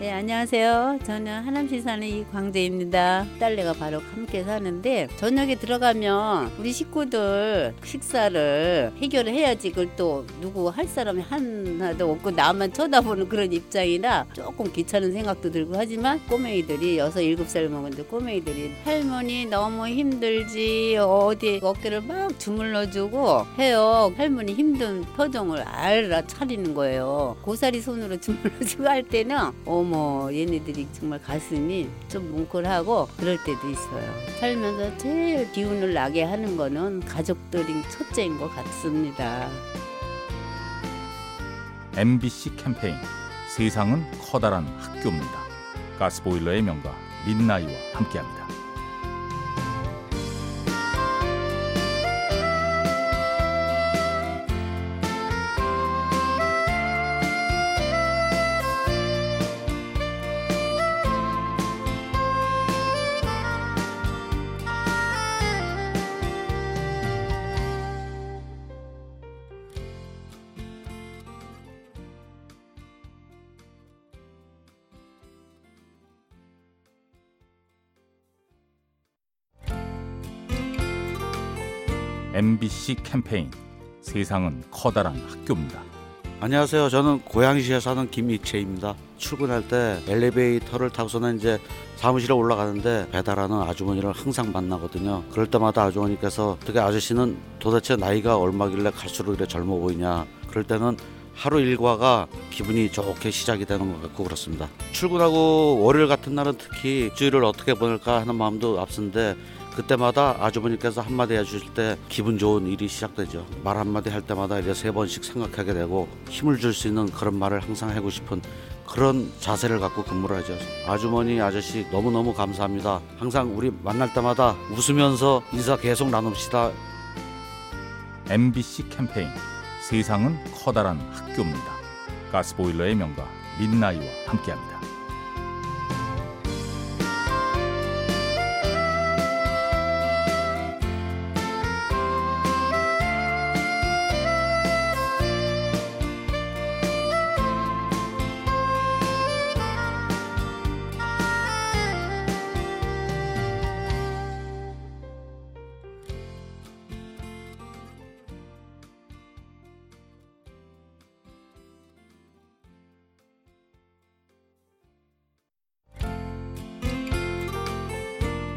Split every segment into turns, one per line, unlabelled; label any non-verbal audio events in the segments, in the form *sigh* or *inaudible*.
네, 안녕하세요. 저는 하남시 사는 이광재입니다. 딸내가 바로 함께 사는데 저녁에 들어가면 우리 식구들 식사를 해결을 해야지 그걸 또 누구 할 사람이 하나도 없고 나만 쳐다보는 그런 입장이라 조금 귀찮은 생각도 들고 하지만 꼬맹이들이 여섯 일곱 살 먹은데 꼬맹이들이 할머니 너무 힘들지 어디 어깨를 막 주물러주고 해요. 할머니 힘든 표정을 알아 차리는 거예요. 고사리 손으로 *laughs* 주물러주고 할 때는 어머 얘네들이 정말 가슴이 좀 뭉클하고 그럴 때도 있어요. 살면서 제일 기운을 나게 하는 거는 가족들이 첫째인 것 같습니다.
MBC 캠페인 세상은 커다란 학교입니다. 가스보일러의 명가 민나이와 함께합니다. MBC 캠페인 세상은 커다란 학교입니다.
안녕하세요. 저는 고양시에 사는 김익채입니다. 출근할 때 엘리베이터를 타고서는 이제 사무실에 올라가는데 배달하는 아주머니를 항상 만나거든요. 그럴 때마다 아주머니께서 어떻게 아저씨는 도대체 나이가 얼마길래 갈수록 이래 젊어 보이냐. 그럴 때는 하루 일과가 기분이 좋게 시작이 되는 것 같고 그렇습니다. 출근하고 월요일 같은 날은 특히 주일을 어떻게 보낼까 하는 마음도 앞선데 그때마다 아주머니께서 한마디 해주실 때 기분 좋은 일이 시작되죠. 말 한마디 할 때마다 이제 세 번씩 생각하게 되고 힘을 줄 수 있는 그런 말을 항상 하고 싶은 그런 자세를 갖고 근무를 하죠. 아주머니, 아저씨 너무너무 감사합니다. 항상 우리 만날 때마다 웃으면서 인사 계속 나눕시다.
MBC 캠페인 세상은 커다란 학교입니다. 가스보일러의 명가 민나이와 함께합니다.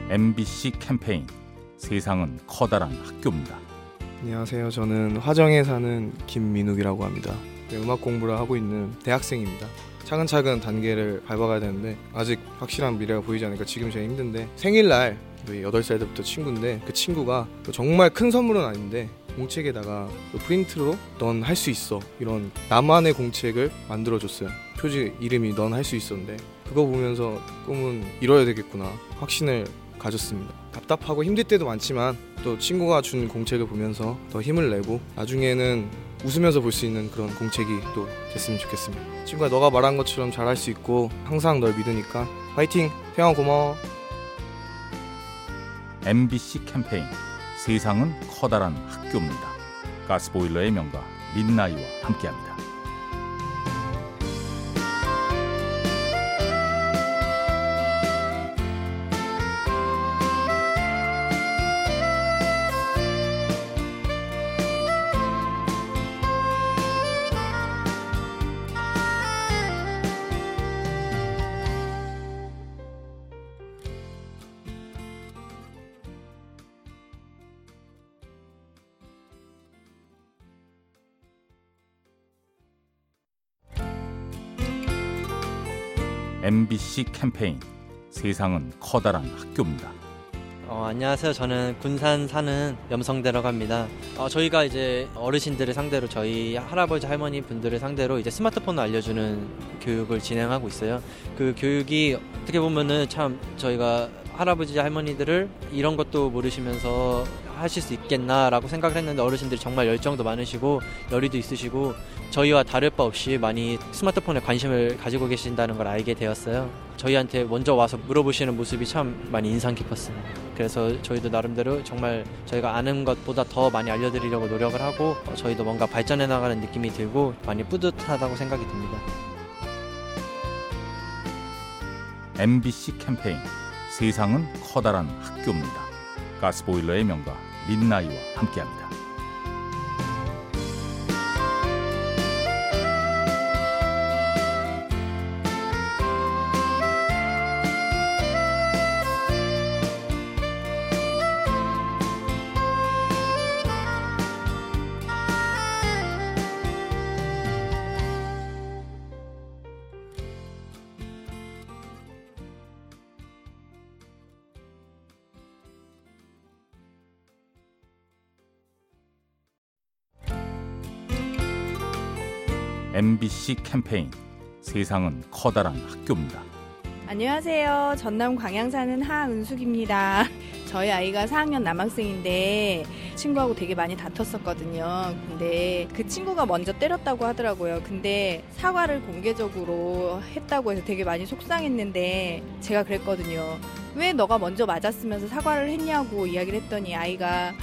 MBC 캠페인 세상은 커다란 학교입니다.
안녕하세요. 저는 화정에 사는 김민욱이라고 합니다. 네, 음악 공부를 하고 있는 대학생입니다. 차근차근 단계를 밟아가야 되는데 아직 확실한 미래가 보이지 않으니까 지금 제일 힘든데 생일날 8살 때부터 친구인데 그 친구가 정말 큰 선물은 아닌데 공책에다가 프린트로 넌 할 수 있어 이런 나만의 공책을 만들어줬어요. 표지 이름이 넌 할 수 있었는데 그거 보면서 꿈은 이뤄야 되겠구나 확신을 가졌습니다. 답답하고 힘들 때도 많지만 또 친구가 준 공책을 보면서 더 힘을 내고 나중에는 웃으면서 볼 수 있는 그런 공책이 또 됐으면 좋겠습니다. 친구가 너가 말한 것처럼 잘할 수 있고 항상 널 믿으니까 파이팅! 태양 고마워.
MBC 캠페인 세상은 커다란 학교입니다. 가스보일러의 명가 민나이와 함께합니다. MBC 캠페인 세상은 커다란 학교입니다.
어, 안녕하세요. 저는 군산 사는 염성대라고 합니다. 어, 저희가 이제 어르신들을 상대로 저희 할아버지 할머니 분들을 상대로 이제 스마트폰을 알려주는 교육을 진행하고 있어요. 그 교육이 어떻게 보면은 참 저희가 할아버지 할머니들을 이런 것도 모르시면서 하실 수 있겠나라고 생각을 했는데 어르신들이 정말 열정도 많으시고 열의도 있으시고 저희와 다를 바 없이 많이 스마트폰에 관심을 가지고 계신다는 걸 알게 되었어요. 저희한테 먼저 와서 물어보시는 모습이 참 많이 인상 깊었어요. 그래서 저희도 나름대로 정말 저희가 아는 것보다 더 많이 알려드리려고 노력을 하고 어, 저희도 뭔가 발전해 나가는 느낌이 들고 많이 뿌듯하다고 생각이 듭니다.
MBC 캠페인 세상은 커다란 학교입니다. 가스보일러의 명가 민나이와 함께합니다. MBC 캠페인 세상은 커다란 학교입니다.
안녕하세요. 전남 광양 사는 하은숙입니다. *laughs* 저희 아이가 4학년 남학생인데 친구하고 되게 많이 다퉜었거든요. 근데 그 친구가 먼저 때렸다고 하더라고요. 근데 사과를 공개적으로 했다고 해서 되게 많이 속상했는데 제가 그랬거든요. 왜 너가 먼저 맞았으면서 사과를 했냐고 이야기를 했더니 아이가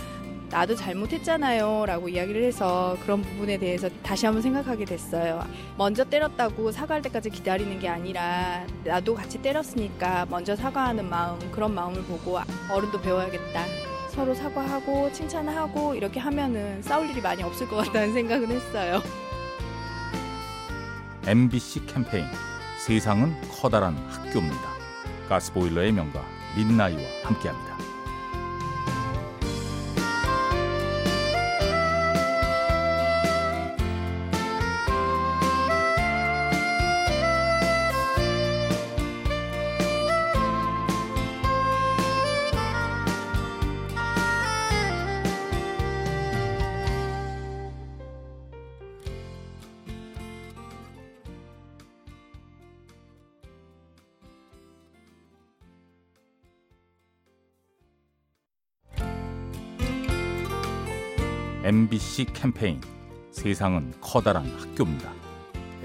나도 잘못했잖아요. 라고 이야기를 해서 그런 부분에 대해서 다시 한번 생각하게 됐어요. 먼저 때렸다고 사과할 때까지 기다리는 게 아니라 나도 같이 때렸으니까 먼저 사과하는 마음, 그런 마음을 보고 어른도 배워야겠다. 서로 사과하고 칭찬하고 이렇게 하면은 싸울 일이 많이 없을 것 같다는 생각은 했어요.
MBC 캠페인 세상은 커다란 학교입니다. 가스보일러의 명가 민나이와 함께합니다. MBC 캠페인 세상은 커다란 학교입니다.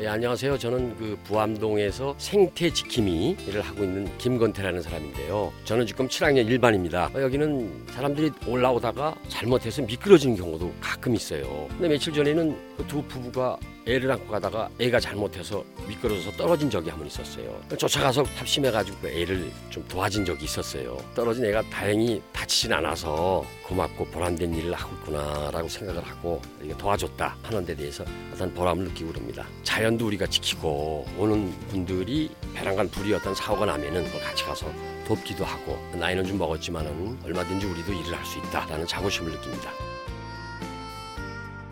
예, 안녕하세요. 저는 그 부암동에서 생태 지킴이 일을 하고 있는 김건태라는 사람인데요. 저는 지금 7학년 일반입니다. 어, 여기는 사람들이 올라오다가 잘못해서 미끄러지는 경우도 가끔 있어요. 근데 며칠 전에는 그두 부부가 애를 안고 가다가 애가 잘못해서 미끄러져서 떨어진 적이 한 번 있었어요. 쫓아가서 탑심해가지고 그 애를 좀 도와준 적이 있었어요. 떨어진 애가 다행히 다치진 않아서 고맙고 보람된 일을 하고 있구나라고 생각을 하고 도와줬다 하는 데 대해서 어떤 보람을 느끼고 그럽니다. 자연도 우리가 지키고 오는 분들이 배란간 불이 어떤 사고가 나면은 같이 가서 돕기도 하고 나이는 좀 먹었지만은 얼마든지 우리도 일을 할 수 있다라는 자부심을 느낍니다.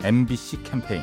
MBC 캠페인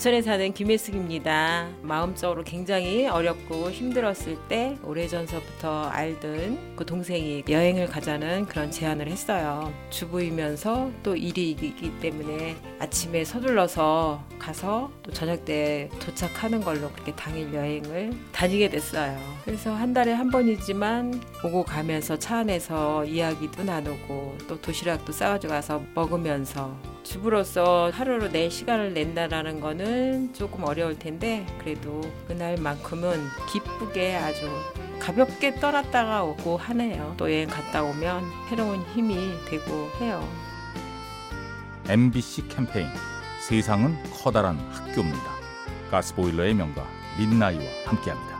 부천에 사는 김혜숙입니다. 마음적으로 굉장히 어렵고 힘들었을 때 오래전서부터 알던 그 동생이 여행을 가자는 그런 제안을 했어요. 주부이면서 또 일이 있기 때문에 아침에 서둘러서 가서 또 저녁 때 도착하는 걸로 그렇게 당일 여행을 다니게 됐어요. 그래서 한 달에 한 번이지만 오고 가면서 차 안에서 이야기도 나누고 또 도시락도 싸가지고 가서 먹으면서 주부로서 하루로 내 시간을 낸다라는 거는 조금 어려울 텐데 그래도 그날만큼은 기쁘게 아주 가볍게 떠났다가 오고 하네요. 또 여행 갔다 오면 새로운 힘이 되고 해요.
MBC 캠페인 세상은 커다란 학교입니다. 가스보일러의 명가 민나이와 함께합니다.